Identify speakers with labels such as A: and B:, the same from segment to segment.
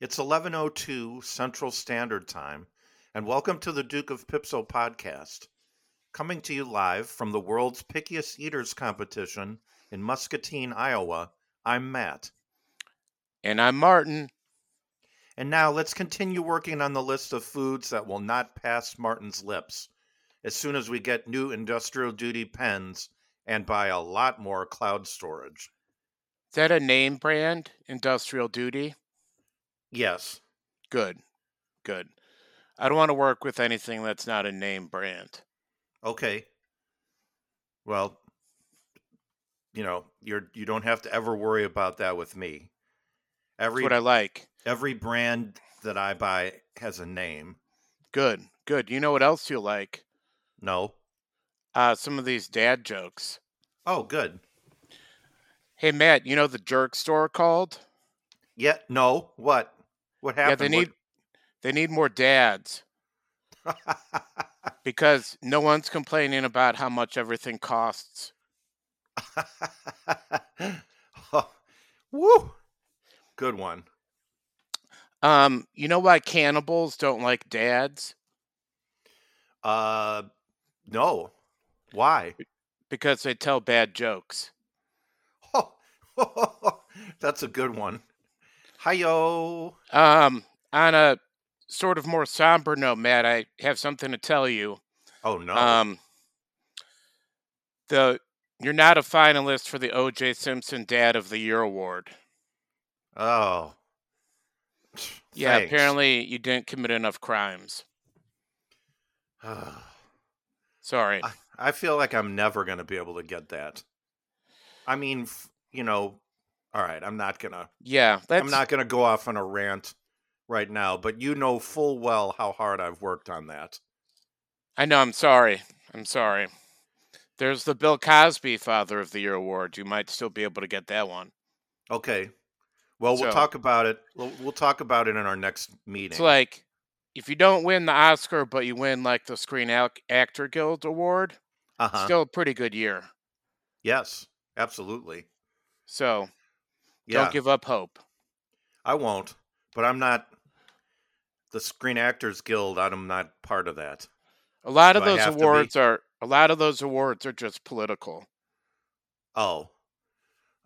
A: It's 11:02 Central Standard Time, and welcome to the Duke of Pipso podcast. Coming to you live from the world's pickiest eaters competition in Muscatine, Iowa. I'm Matt.
B: And I'm Martin.
A: And now let's continue working on the list of foods that will not pass Martin's lips as soon as we get new industrial duty pens and buy a lot more cloud storage.
B: Is that a name brand? Industrial Duty?
A: Yes.
B: Good. Good. I don't want to work with anything that's not a name brand.
A: Okay. Well, you know, you're you don't have to ever worry about that with me. Every
B: That's what I like.
A: every brand that I buy has a name.
B: Good. Good. You know what else you like?
A: No.
B: Uh some of these dad jokes.
A: Oh, good.
B: Hey Matt, you know the jerk store called?
A: Yeah. No. What? What happened?
B: Yeah, they need they need more dads because no one's complaining about how much everything costs.
A: Oh, Woo. Good one.
B: Um, you know why cannibals don't like dads?
A: Uh, no. Why?
B: Because they tell bad jokes.
A: Oh, that's a good one. Hiyo.
B: Um, on a sort of more somber note, Matt, I have something to tell you.
A: Oh no.
B: Um, the you're not a finalist for the O.J. Simpson Dad of the Year award.
A: oh.
B: Yeah,
A: Thanks.
B: apparently you didn't commit enough crimes. Sorry.
A: I, I feel like I'm never going to be able to get that. I mean, f- you know, all right, I'm not going to
B: Yeah, that's
A: I'm not going to go off on a rant right now, but you know full well how hard I've worked on that.
B: I know. I'm sorry. I'm sorry. There's the Bill Cosby Father of the Year award. You might still be able to get that one.
A: Okay. Well, we'll talk about it. We'll, we'll talk about it in our next meeting.
B: It's like if you don't win the Oscar, but you win like the Screen Ac- Actor Guild award,
A: uh-huh.
B: still a pretty good year.
A: yes, absolutely.
B: So
A: Yeah,
B: don't give up hope.
A: I won't, but I'm not the Screen Actors Guild. I'm not part of that.
B: A lot of
A: Do
B: those
A: have to be?
B: awards are a lot of those awards are just political.
A: Oh.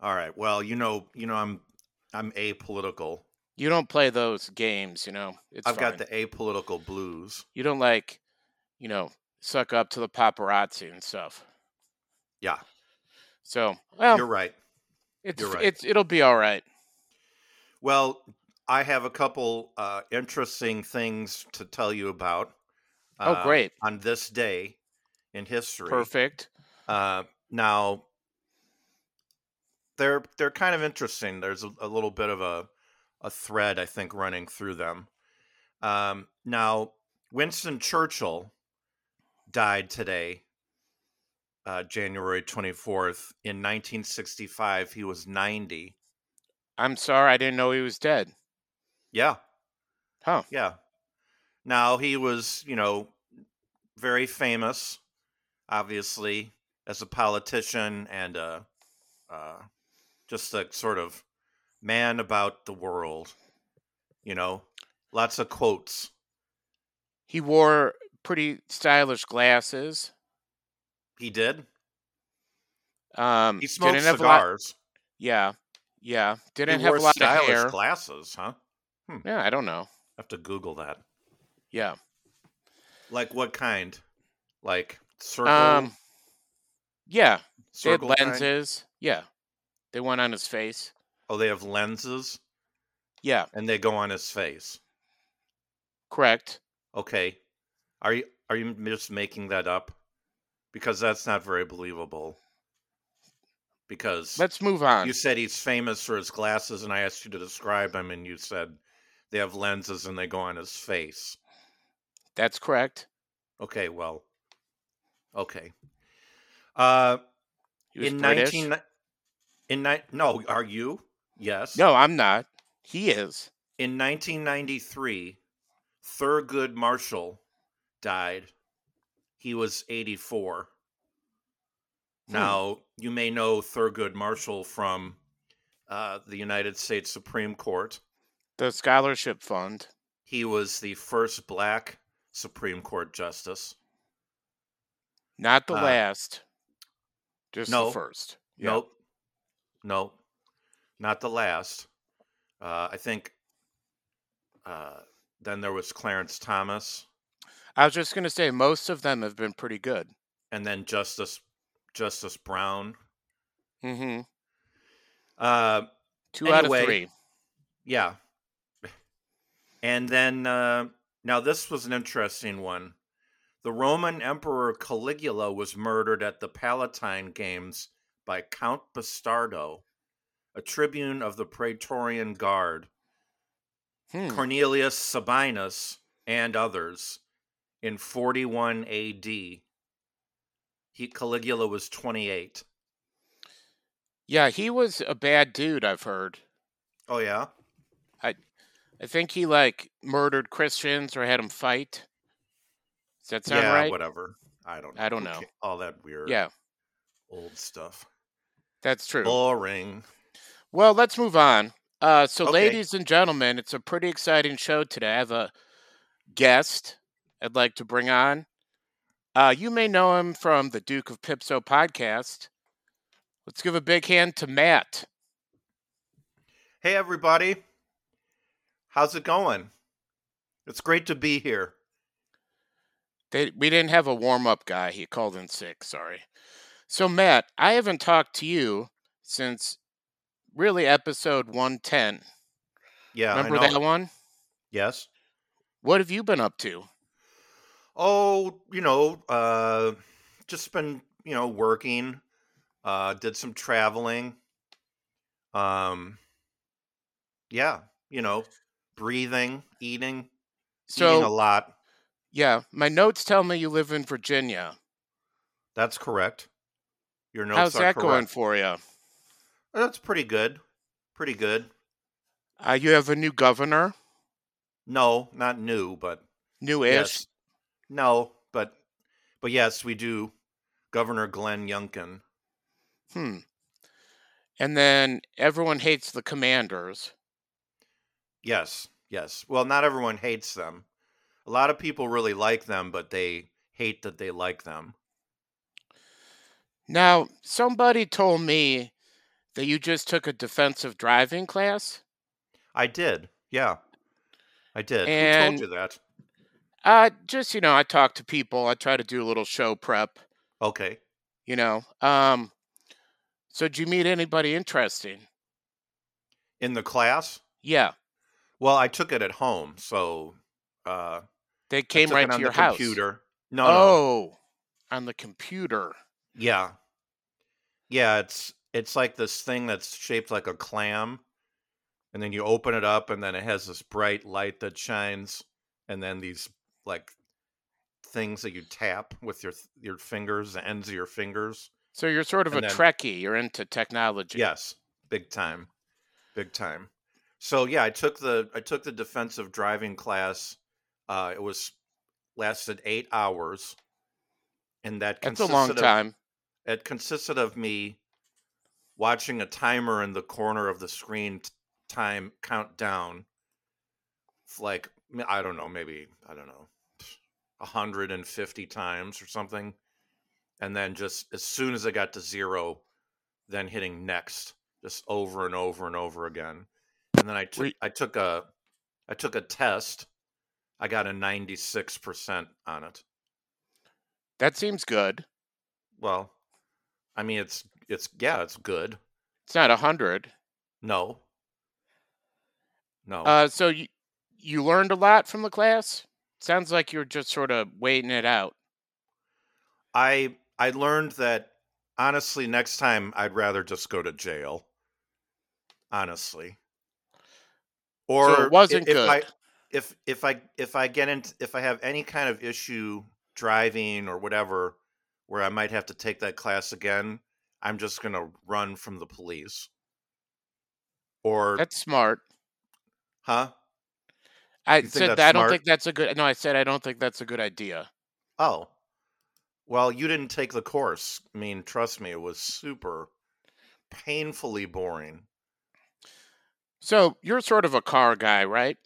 A: All right. Well, you know, you know I'm I'm apolitical.
B: You don't play those games, you know. It's
A: I've got the apolitical blues.
B: You don't like, you know, suck up to the paparazzi and stuff.
A: Yeah,
B: So, well,
A: you're right.
B: It's
A: you're right.
B: it's it'll be all right.
A: Well, I have a couple uh, interesting things to tell you about.
B: Oh,
A: uh,
B: great.
A: On this day in history.
B: Perfect.
A: Uh, now, they're they're kind of interesting. There's a, a little bit of a a thread I think running through them. Um, now, Winston Churchill died today, uh, January 24th in 1965. He was 90.
B: I'm sorry, I didn't know he was dead.
A: Yeah,
B: Huh.
A: yeah. Now he was, you know, very famous, obviously, as a politician and a, uh, just a sort of man about the world. You know, lots of quotes.
B: He wore pretty stylish glasses.
A: He did.
B: Um,
A: He smoked
B: didn't have a lot-
A: cigars.
B: yeah, yeah. Didn't
A: he
B: have a lot of hair.
A: glasses, huh?
B: yeah, I don't know.
A: have to Google that.
B: Yeah.
A: Like what kind? Like circle?
B: Um. Yeah, they had
A: circle kind?
B: lenses. Yeah, they went on his face.
A: Oh, they have lenses
B: Yeah,
A: and they go on his face.
B: correct.
A: Okay. Are you are you just making that up? Because that's not very believable. Because
B: Let's move on.
A: you said he's famous for his glasses, and I asked you to describe him, and you said they have lenses and they go on his face.
B: That's correct.
A: Okay, well, okay. Uh, in
B: British.
A: nineteen, in ni- no, are you? Yes.
B: No, I'm not. He is.
A: In 1993, Thurgood Marshall died. He was 84.
B: Hmm.
A: Now, you may know Thurgood Marshall from uh, the United States Supreme Court.
B: The scholarship fund.
A: He was the first black Supreme Court justice.
B: Not the
A: Uh,
B: last. Just
A: no.
B: the first. Yeah.
A: Nope. Nope. Not the last. Uh, I think uh, then there was Clarence Thomas
B: I was just gonna say most of them have been pretty good.
A: and then Justice Justice Brown.
B: Mm-hmm.
A: Uh,
B: Two out of three.
A: yeah. And then uh, now this was an interesting one. The Roman Emperor Caligula was murdered at the Palatine Games by Count Bastardo, a tribune of the Praetorian Guard.
B: Hmm.
A: Cornelius Sabinus and others in 41 AD. He Caligula was 28.
B: Yeah, he was a bad dude. I've heard.
A: Oh yeah.
B: I I think he like murdered Christians or had them fight. Does that sound
A: yeah,
B: right?
A: whatever. I don't know.
B: I don't know.
A: ca- All that weird
B: Yeah,
A: old stuff.
B: that's true.
A: Boring.
B: Well, let's move on. Uh, so,
A: Okay.
B: ladies and gentlemen, it's a pretty exciting show today. I have a guest I'd like to bring on. Uh, you may know him from the Duke of Pipso podcast. Let's give a big hand to Matt.
A: Hey everybody. How's it going? It's great to be here.
B: They, we didn't have a warm up guy. He called in sick. Sorry. So, Matt, I haven't talked to you since really episode 110.
A: Yeah,
B: Remember
A: I know.
B: that one?
A: Yes.
B: What have you been up to?
A: Oh, you know, uh just been, you know, working. Uh did some traveling. Um yeah, you know, breathing, eating, eating a lot.
B: yeah, my notes tell me you live in Virginia.
A: That's correct. Your notes
B: How's
A: are
B: that
A: correct.
B: going for you?
A: That's pretty good. Pretty good.
B: Uh, you have a new governor,
A: No, not new, but
B: new-ish.
A: yes. No, but but yes, we do. Governor Glenn Youngkin.
B: Hmm. And then everyone hates the commanders.
A: Yes, yes. Well, not everyone hates them. A lot of people really like them, but they hate that they like them.
B: Now, somebody told me that you just took a defensive driving class.
A: I did. Yeah. I did. Who told you that?
B: Uh, just you know, I talk to people. I try to do a little show prep.
A: Okay.
B: You know. Um. So, did you meet anybody interesting?
A: In the class?
B: Yeah,
A: Well, I took it at home, so uh
B: they came right to
A: on
B: your
A: the
B: house.
A: computer. No, no.
B: oh, on the computer.
A: Yeah. Yeah, it's it's like this thing that's shaped like a clam and then you open it up and then it has this bright light that shines and then these like things that you tap with your your fingers, the ends of your fingers.
B: So you're sort of
A: And
B: a
A: then-
B: Trekkie. You're into technology.
A: Yes, big time. Big time. So yeah, I took the I took the defensive driving class. Uh it was lasted 8 hours and that
B: That's a long
A: of-
B: time.
A: it consisted of me watching a timer in the corner of the screen t- time countdown. like I don't know maybe i don't know 150 times or something and then just as soon as i got to zero then hitting next just over and over and over again and then i took i took a i took a test i got a 96% on it
B: That seems good.
A: well i mean it's it's yeah it's good
B: It's not a hundred.
A: No. No.
B: Uh, so you you learned a lot from the class. Sounds like you're just sort of waiting it out.
A: I I learned that honestly next time I'd rather just go to jail. Honestly. Or
B: it wasn't
A: i- if I
B: good.
A: if if I if I get into if I have any kind of issue driving or whatever where I might have to take that class again, I'm just going to run from the police. Or
B: That's smart.
A: huh?
B: I
A: You
B: said that I don't think that's a good. No, I said I don't think that's a good idea.
A: Oh. Well, you didn't take the course. I mean, trust me, it was super painfully boring.
B: So you're sort of a car guy, right?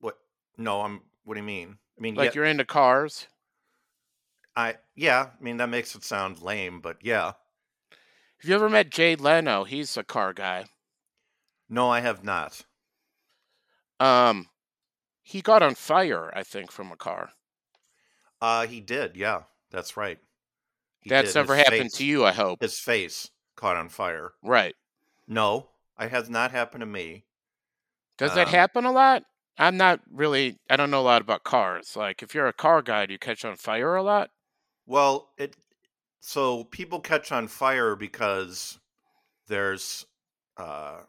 A: What? No, I'm. What do you mean? I mean,
B: Like
A: yeah,
B: you're into cars.
A: I yeah. I mean, that makes it sound lame, but yeah.
B: Have you ever met Jay Leno? He's a car guy.
A: No, I have not.
B: Um, he got on fire, I think, from a car.
A: Uh, he did. Yeah, that's right. He
B: That's
A: did.
B: never
A: His
B: happened
A: face-
B: to you, I hope.
A: His face caught on fire.
B: Right.
A: No, it has not happened to me.
B: Does that
A: Um,
B: happen a lot? I'm not really. I don't know a lot about cars. Like, if you're a car guy, do you catch on fire a lot?
A: Well, it so people catch on fire because there's uh,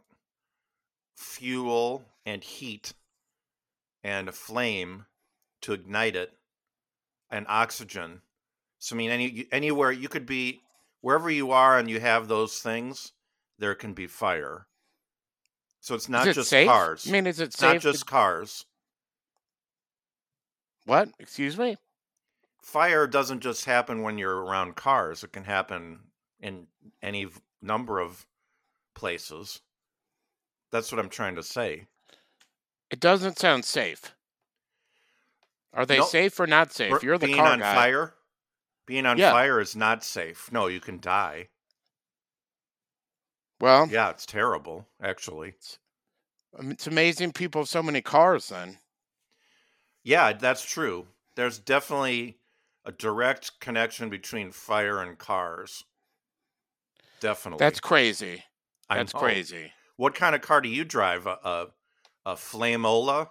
A: fuel and heat and a flame to ignite it and oxygen. So I mean, any anywhere you could be wherever you are and you have those things, there can be fire. So it's not
B: it
A: just
B: safe?
A: cars.
B: I mean, is it
A: it's
B: safe?
A: not
B: to-
A: just cars.
B: what? Excuse me.
A: fire doesn't just happen when you're around cars. It can happen in any number of places. That's what I'm trying to say.
B: It doesn't sound safe. Are they
A: No,
B: safe or not safe? You're the
A: being
B: car
A: on
B: guy.
A: fire, being on
B: Yeah.
A: fire is not safe. No, you can die.
B: Well,
A: Yeah, it's terrible, actually.
B: I mean, um, it's amazing people have so many cars. Then
A: Yeah, that's true. There's definitely a direct connection between fire and cars. Definitely.
B: that's crazy.
A: I
B: That's crazy.
A: What kind of car do you drive? A a, a Flameola?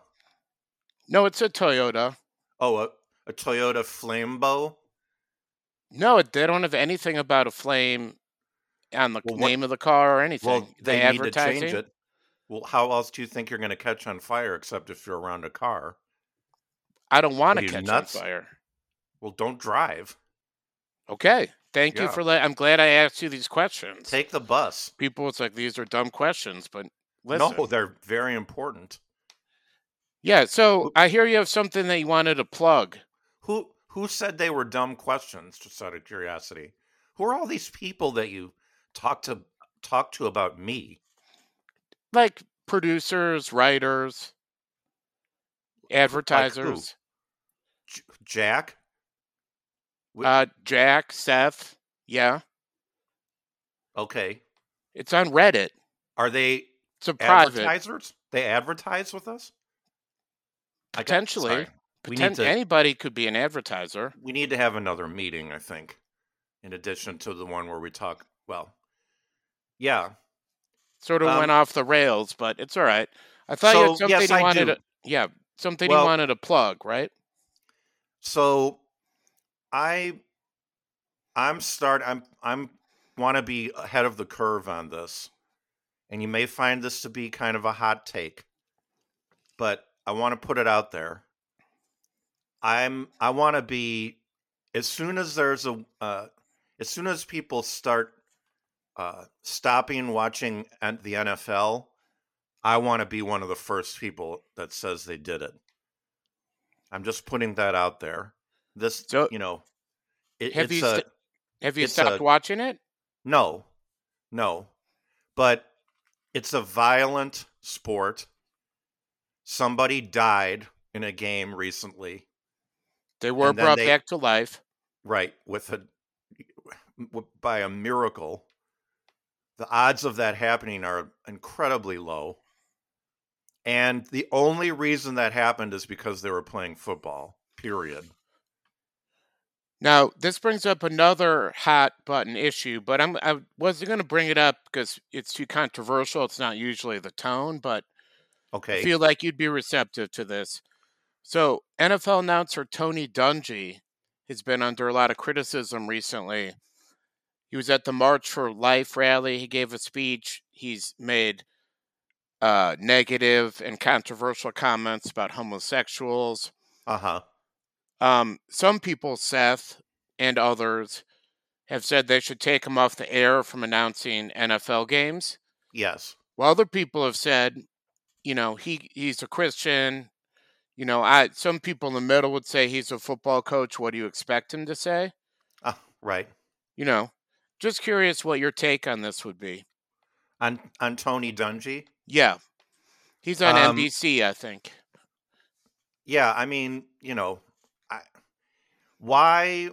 B: No, it's a Toyota.
A: Oh, a, a Toyota Flamebo?
B: No, they don't have anything about a flame on the
A: Well, what-
B: name of the car or anything.
A: Well, they, need to change it. Well, how else do you think you're going to catch on fire except if you're around a car?
B: I don't want to catch
A: nuts?
B: on fire.
A: Well, don't drive.
B: Okay. Thank you for let. I'm glad I asked you these questions.
A: Take the bus.
B: People, it's like these are dumb questions, but listen.
A: No, they're very important.
B: Yeah. So I hear you have something that you wanted to plug.
A: Who who said they were dumb questions? Just out of curiosity, who are all these people that you talk to talk to about me?
B: like producers, writers, advertisers.
A: J- Jack?
B: Uh, Jack, Seth. Yeah,
A: okay.
B: it's on Reddit.
A: Are they
B: It's a private.
A: advertisers? They advertise with us?
B: Potentially.
A: need to
B: Anybody could be an advertiser.
A: we need to have another meeting, I think, in addition to the one where we talk. Well, yeah.
B: Sort of
A: Um,
B: went off the rails, but it's all right. I thought you had something
A: yes,
B: you wanted
A: do.
B: to. Yeah, something
A: Well-
B: you wanted to plug, right?
A: So, I, I'm start. I'm I'm want to be ahead of the curve on this, and you may find this to be kind of a hot take, but I want to put it out there. I'm I want to be as soon as there's a uh, as soon as people start uh, stopping watching the NFL, I want to be one of the first people that says they did it. I'm just putting that out there. This,
B: So,
A: you know, it,
B: have
A: it's
B: you
A: a
B: st- Have you stopped
A: a-
B: watching it?
A: no, no, but it's a violent sport. Somebody died in a game recently,
B: They were brought
A: they-
B: back to life.
A: right? With a by a miracle. The odds of that happening are incredibly low. And the only reason that happened is because they were playing football. Period.
B: Now, this brings up another hot button issue, but I'm I wasn't going to bring it up because it's too controversial. It's not usually the tone, but
A: okay.
B: I feel like you'd be receptive to this. So, NFL announcer Tony Dungy has been under a lot of criticism recently. He was at the March for Life rally. He gave a speech. He's made uh, negative and controversial comments about homosexuals.
A: Uh huh.
B: Um, some people, Seth and others, have said they should take him off the air from announcing NFL games.
A: Yes.
B: While other people have said, you know, he he's a Christian. You know, I some people in the middle would say he's a football coach. What do you expect him to say?
A: Ah, right.
B: You know, just curious what your take on this would be.
A: On on Tony Dungy.
B: Yeah, he's on
A: Um,
B: NBC, I think.
A: Yeah, I mean, you know, why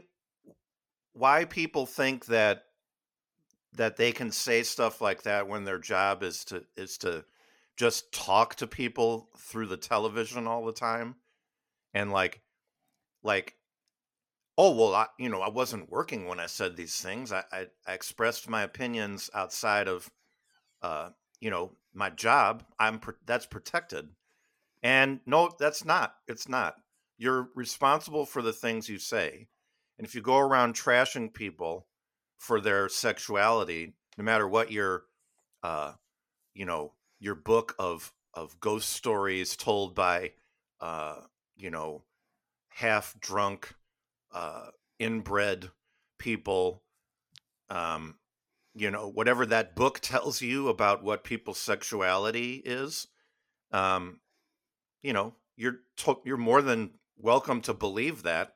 A: why people think that that they can say stuff like that when their job is to is to just talk to people through the television all the time? And like like oh well I, you know i wasn't working when i said these things. I i, I expressed my opinions outside of uh you know my job. I'm that's protected. And no that's not it's not you're responsible for the things you say and if you go around trashing people for their sexuality no matter what your uh you know your book of of ghost stories told by uh you know half drunk uh inbred people um you know whatever that book tells you about what people's sexuality is um you know you're to- you're more than welcome to believe that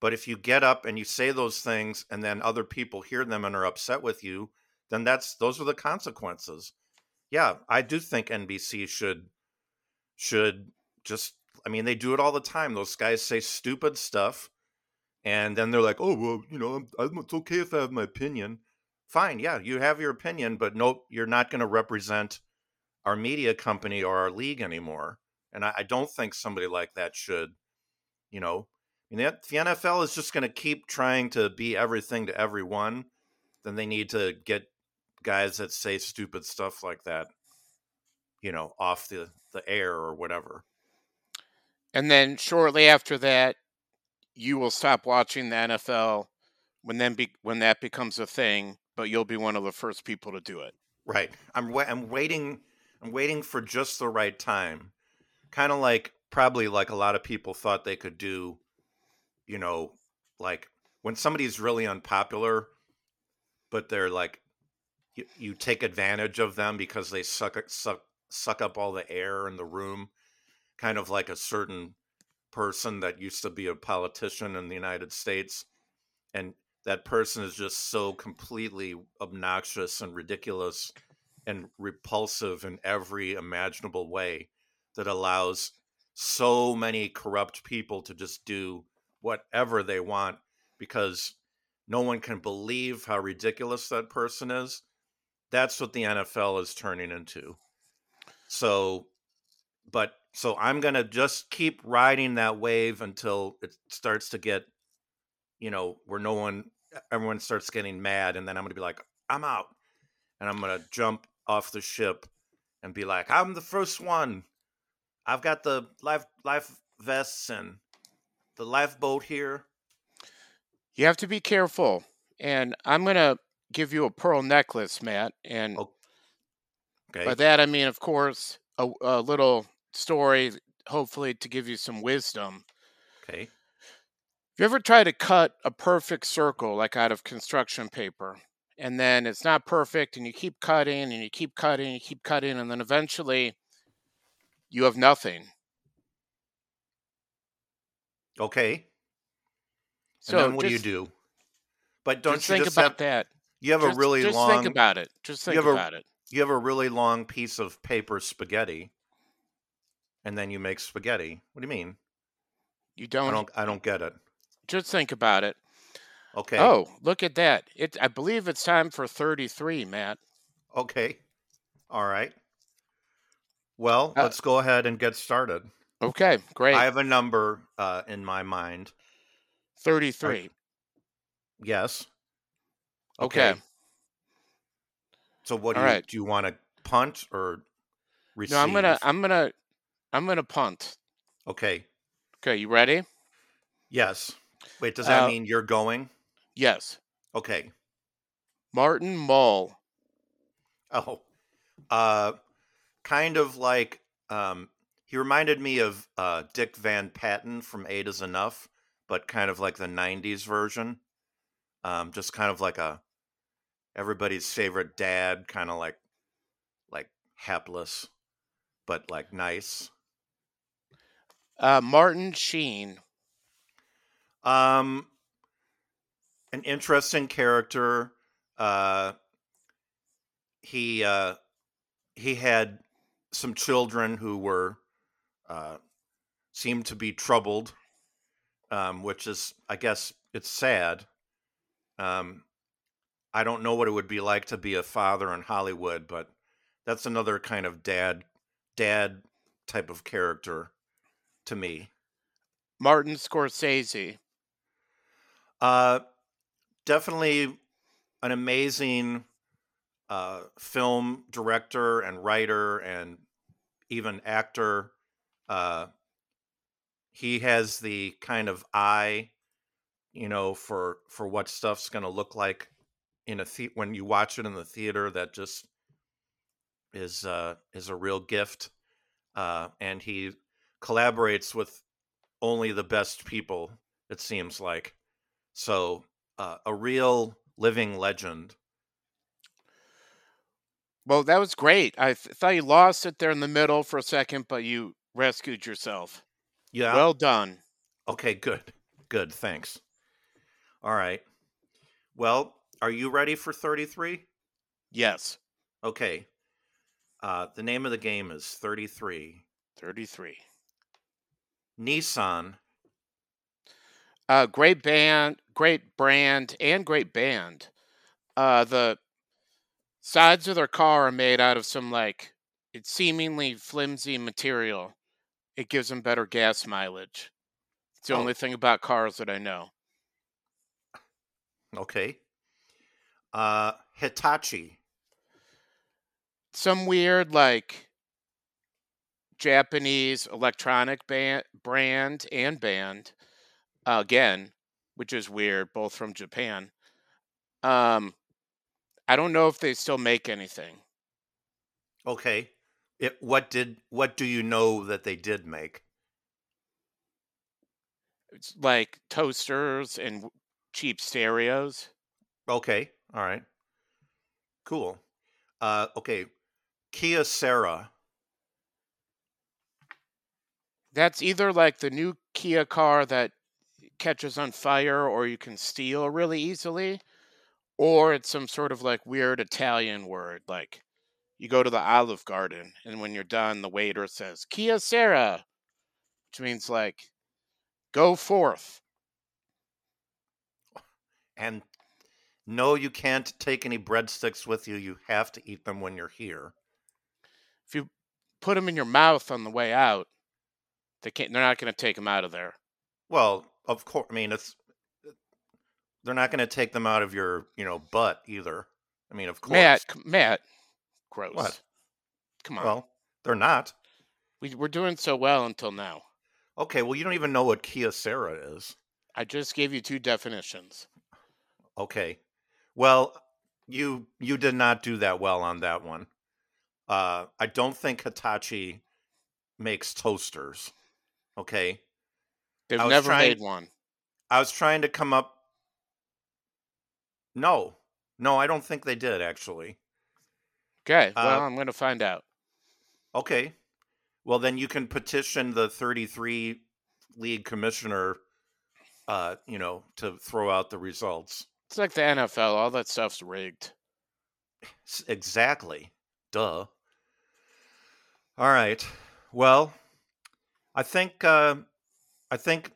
A: but if you get up and you say those things and then other people hear them and are upset with you then that's those are the consequences. Yeah i do think nbc should should just i mean they do it all the time. Those guys say stupid stuff and then they're like oh well you know I'm, it's okay if i have my opinion. Fine yeah you have your opinion but nope, you're not going to represent our media company or our league anymore and I, I don't think somebody like that should you know I mean, the, the nfl is just going to keep trying to be everything to everyone then they need to get guys that say stupid stuff like that you know off the the air or whatever
B: And then shortly after that, you will stop watching the NFL when then be, when that becomes a thing, but you'll be one of the first people to do it.
A: Right. I'm wa- I'm waiting I'm waiting for just the right time. Kind of like probably like a lot of people thought they could do, you know, like when somebody's really unpopular but they're like you, you take advantage of them because they suck suck suck up all the air in the room, kind of like a certain person that used to be a politician in the United States and that person is just so completely obnoxious and ridiculous and repulsive in every imaginable way that allows so many corrupt people to just do whatever they want because no one can believe how ridiculous that person is. That's what the NFL is turning into. So, but so I'm going to just keep riding that wave until it starts to get, you know, where no one, everyone starts getting mad. And then I'm going to be like, I'm out. And I'm going to jump off the ship and be like, I'm the first one. I've got the life life vests and the lifeboat here.
B: You have to be careful. And I'm going to give you a pearl necklace, Matt. And
A: Okay.
B: by that, I mean, of course, a, a little story, hopefully, to give you some wisdom.
A: okay.
B: Have you ever tried to cut a perfect circle, like out of construction paper? And then it's not perfect, and you keep cutting, and you keep cutting, and you keep cutting, and then eventually you have nothing.
A: Okay. And
B: So
A: then what
B: just,
A: do you do? But don't
B: just
A: you
B: think
A: just
B: about
A: have
B: that.
A: you have a
B: Just,
A: really
B: just
A: long
B: think about it. Just
A: you
B: think
A: have a
B: about it.
A: you have a really long piece of paper spaghetti and then you make spaghetti. What do you mean?
B: You don't.
A: don't I don't get it.
B: Just think about it.
A: Okay.
B: Oh, look at that! It. I believe it's time for thirty-three, Matt.
A: Okay. All right. Well,
B: Uh,
A: let's go ahead and get started.
B: okay, great.
A: I have a number uh, in my mind. Are,
B: Thirty-three.
A: yes.
B: Okay.
A: Okay. So what do
B: All
A: you
B: right.
A: do you want to punt or receive?
B: No, I'm gonna. I'm gonna. I'm gonna punt.
A: Okay.
B: Okay, you ready?
A: Yes. Wait, does that
B: Uh,
A: mean you're going?
B: yes.
A: Okay.
B: Martin Mull.
A: Oh. Uh kind of like um he reminded me of uh Dick Van Patten from Eight is Enough, but kind of like the 90s version. Um just kind of like a everybody's favorite dad, kind of like like hapless but like nice.
B: Uh, Martin Sheen.
A: Um an interesting character. Uh he uh he had some children who were uh, seemed to be troubled, um, which is, I guess, it's sad. Um, I don't know what it would be like to be a father in Hollywood, but that's another kind of dad, dad type of character to me.
B: Martin Scorsese.
A: Uh, definitely an amazing uh, film director and writer and even actor. Uh, he has the kind of eye, you know, for for what stuff's going to look like in a the- when you watch it in the theater. That just is uh, is a real gift, uh, and he collaborates with only the best people. It seems like so uh, a real living legend.
B: Well, that was great. I th- thought you lost it there in the middle for a second, but you rescued yourself.
A: Yeah.
B: Well done.
A: Okay, good. Good. Thanks. All right. Well, are you ready for 33?
B: Yes,
A: Okay. Uh, the name of the game is 33.
B: 33.
A: Nissan.
B: Uh, great band, great brand, and great band. Uh, the sides of their car are made out of some like it's seemingly flimsy material. It gives them better gas mileage. It's the
A: Oh.
B: only thing about cars that I know.
A: Okay. Uh, Hitachi.
B: Some weird like Japanese electronic band, brand and band uh, again, which is weird, both from Japan. Um, I don't know if they still make anything.
A: Okay. It, what did what do you know that they did make?
B: It's like toasters and cheap stereos.
A: Okay. All right. Cool. Uh, okay. Kia Sarah.
B: That's either like the new Kia car that catches on fire or you can steal really easily, or it's some sort of like weird Italian word. Like you go to the Olive Garden and when you're done, the waiter says Kia Sera, which means like go forth.
A: And no, you can't take any breadsticks with you. You have to eat them when you're here.
B: If you put them in your mouth on the way out, they can't. They're not going to take them out of there.
A: Well, of course. I mean, it's they're not going to take them out of your, you know, butt either. I mean, of course.
B: Matt, Matt, gross.
A: What?
B: Come on.
A: Well, they're not.
B: we, we're doing so well until now.
A: Okay. Well, you don't even know what Kia Sarah is.
B: I just gave you two definitions.
A: Okay. Well, you you did not do that well on that one. Uh, I don't think Hitachi makes toasters. Okay.
B: They've never
A: trying-
B: made one.
A: I was trying to come up. No, no, I don't think they did actually.
B: Okay, well,
A: Uh,
B: I'm going to find out.
A: Okay. Well, then you can petition the 33 league commissioner, uh, you know, to throw out the results.
B: It's like the NFL. All that stuff's rigged.
A: Exactly. Duh. All right. Well, I think uh, I think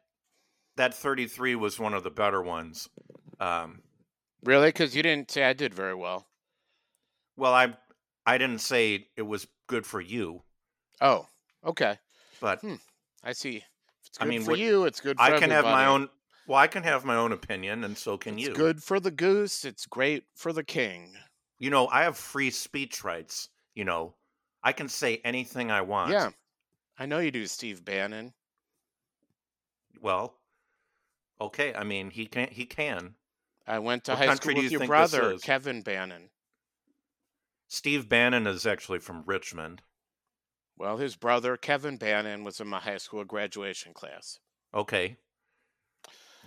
A: that 33 was one of the better ones. Um,
B: Really? Because you didn't say I did very well.
A: well, I I didn't say it was good for you,
B: Oh, okay.
A: but
B: Hmm, I see. If it's
A: I
B: good
A: mean,
B: for
A: what-
B: you, it's good for
A: I can have my
B: everybody.
A: own. Well, I can have my own opinion, and so can
B: It's
A: you.
B: good for the goose. It's great for the king.
A: You know, I have free speech rights. You know, I can say anything I want.
B: Yeah, I know you do, Steve Bannon.
A: Well, okay. I mean, he can. He can.
B: I went to
A: What
B: high school with
A: you
B: your brother? Kevin Bannon.
A: Steve Bannon is actually from Richmond.
B: Well, his brother, Kevin Bannon, was in my high school graduation class.
A: Okay.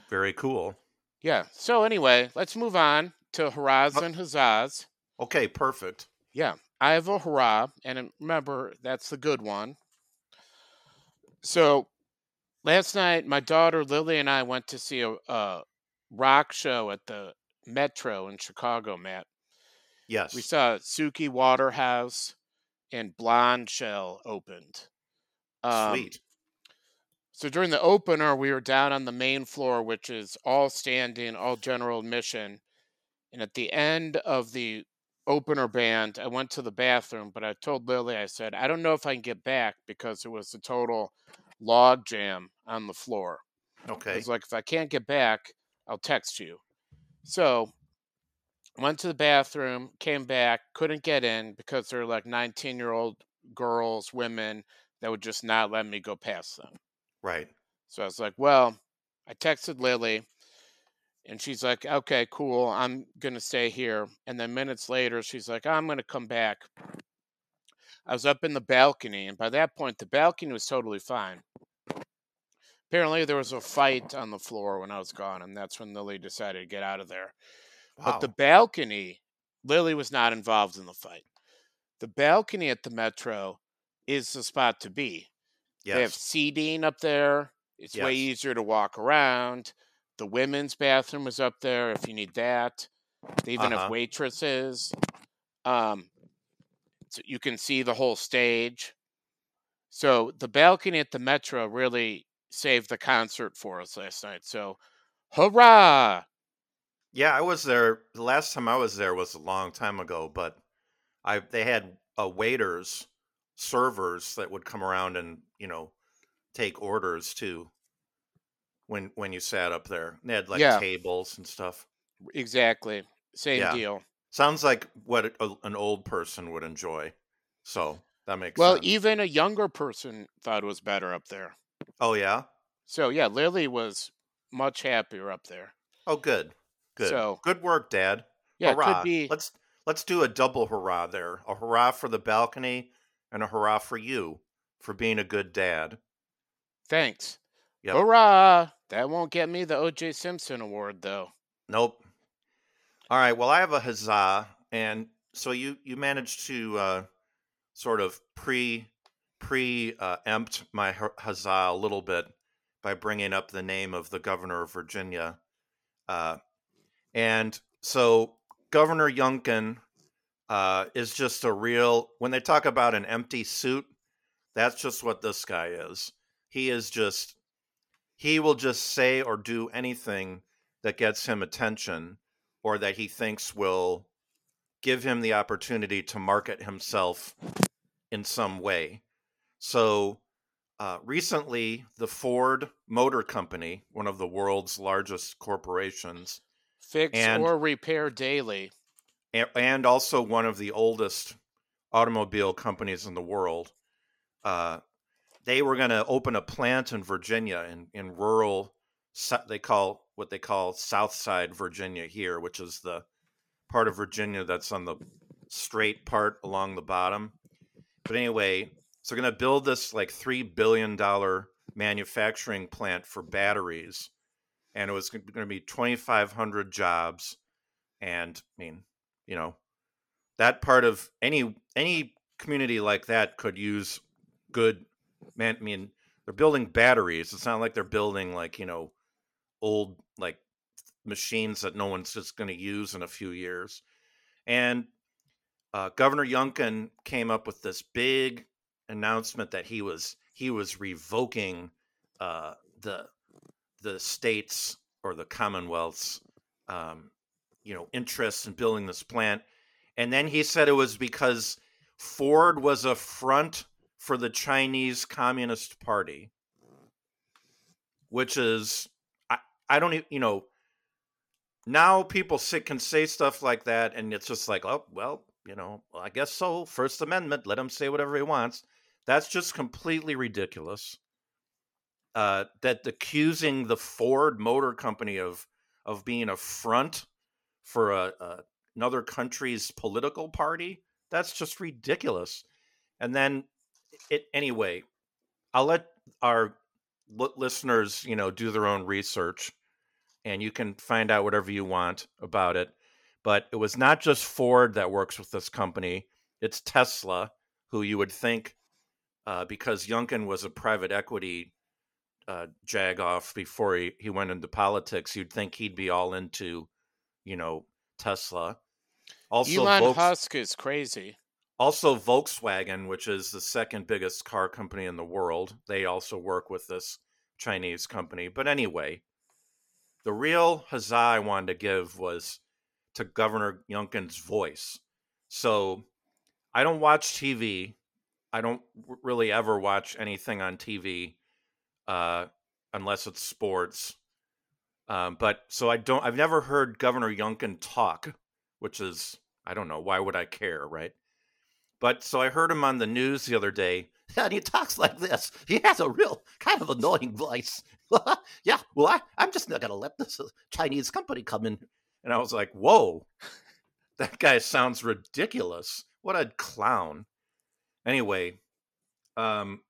A: Very cool.
B: Yeah. So anyway, let's move on to hurrahs uh, and huzzahs.
A: Okay, perfect.
B: Yeah, I have a hurrah, and remember that's the good one. So last night, my daughter Lily and I went to see a, a rock show at the Metro in Chicago. Matt,
A: Yes.
B: we saw Suki Waterhouse and Blondshell opened. Um,
A: Sweet.
B: So during the opener, we were down on the main floor, which is all standing, all general admission. And at the end of the opener band, I went to the bathroom, but I told Lily, I said, I don't know if I can get back because it was a total log jam on the floor.
A: Okay.
B: It's like, if I can't get back, I'll text you. So went to the bathroom, came back, couldn't get in because there were like 19 year old girls, women that would just not let me go past them.
A: Right.
B: So I was like, well, I texted Lily and she's like, okay, cool. I'm going to stay here. And then minutes later, she's like, I'm going to come back. I was up in the balcony. And by that point, the balcony was totally fine. Apparently, there was a fight on the floor when I was gone. And that's when Lily decided to get out of there.
A: Wow.
B: But the balcony, Lily was not involved in the fight. The balcony at the Metro is the spot to be. They have seating up there. It's way easier to walk around. The women's bathroom is up there if you need that. They even
A: Uh-huh.
B: have waitresses. Um, so you can see the whole stage. So the balcony at the Metro really saved the concert for us last night. So, hurrah!
A: Yeah, I was there. The last time I was there was a long time ago, but I they had uh, waiters, servers that would come around and you know take orders too. When when you sat up there, they had like
B: Yeah.
A: tables and stuff.
B: Exactly. Same
A: Yeah.
B: deal.
A: Sounds like what a, an old person would enjoy. So that makes
B: Well,
A: sense.
B: even a younger person thought it was better up there.
A: Oh yeah.
B: So, yeah, Lily was much happier up there.
A: Oh good. Good.
B: So-
A: good work, Dad.
B: Yeah,
A: hurrah.
B: could be.
A: Let's let's do a double hurrah there. A hurrah for the balcony and a hurrah for you for being a good dad.
B: Thanks.
A: Yep.
B: Hurrah! That won't get me the O.J. Simpson award, though.
A: Nope. All right. Well, I have a huzzah, and so you you managed to uh, sort of pre pre uh, my hu- huzzah a little bit by bringing up the name of the governor of Virginia, uh, and so Governor Youngkin uh, is just a real. When they talk about an empty suit, that's just what this guy is. He is just. He will just say or do anything that gets him attention or that he thinks will give him the opportunity to market himself in some way. So, uh, recently, the Ford Motor Company, one of the world's largest corporations,
B: Fix
A: And-
B: or repair daily.
A: and also one of the oldest automobile companies in the world, uh, they were going to open a plant in Virginia in, in rural, they call what they call South Side Virginia here, which is the part of Virginia that's on the straight part along the bottom. But anyway, so they're going to build this like $3 billion manufacturing plant for batteries. And it was going to be 2,500 jobs. And I mean, you know, that part of any any community like that could use good man. I mean, they're building batteries. It's not like they're building like you know old like machines that no one's just going to use in a few years. And uh, Governor Youngkin came up with this big announcement that he was he was revoking uh, the the states or the commonwealths um, you know interest in building this plant. And then he said it was because ford was a front for the chinese communist party which is i, I don't e- you know now people say, can say stuff like that and it's just like oh well you know well, i guess so. First amendment let him say whatever he wants that's just completely ridiculous uh, that accusing the ford motor company of of being a front for a, a another country's political party? That's just ridiculous. And then it anyway i'll let our listeners you know do their own research and you can find out whatever you want about it. But it was not just ford that works with this company. It's tesla who you would think uh, because Youngkin was a private equity uh, jag off before he, he went into politics, you'd think he'd be all into, you know, Tesla. Also,
B: Elon
A: Volks-
B: Husk is crazy.
A: Also, Volkswagen, which is the second biggest car company in the world, they also work with this Chinese company. But anyway, the real huzzah I wanted to give was to Governor Youngkin's voice. So I don't watch TV. I don't really ever watch anything on TV uh, unless it's sports. Um, but so I don't. I've never heard Governor Youngkin talk, which is I don't know why would I care, right? But so I heard him on the news the other day, and he talks like this. He has a real kind of annoying voice. yeah, well, I, I'm just not going to let this uh, Chinese company come in. And I was like, whoa, that guy sounds ridiculous. What a clown. Anyway, um,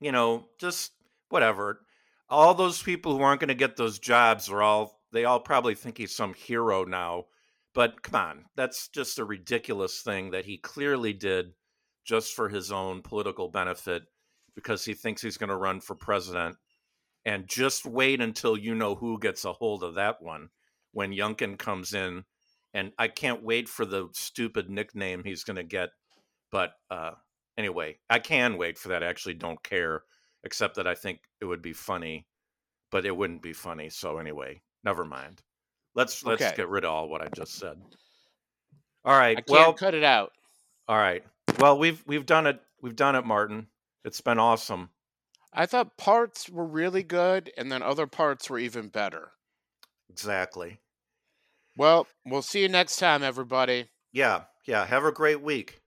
A: you know, just whatever. All those people who aren't going to get those jobs are all, they all probably think he's some hero now but come on, that's just a ridiculous thing that he clearly did just for his own political benefit because he thinks he's going to run for president. And just wait until you know who gets a hold of that one when Youngkin comes in. And I can't wait for the stupid nickname he's going to get. But uh, anyway, I can wait for that. I actually don't care, except that I think it would be funny, but it wouldn't be funny. So anyway, never mind. Let's let's
B: Okay.
A: get rid of all what I just said. All right. Well,
B: cut it out.
A: all right. Well, we've we've done it. We've done it, Martin. It's been awesome.
B: I thought parts were really good, and then other parts were even better.
A: Exactly.
B: Well, we'll see you next time, everybody.
A: Yeah. Yeah. Have a great week.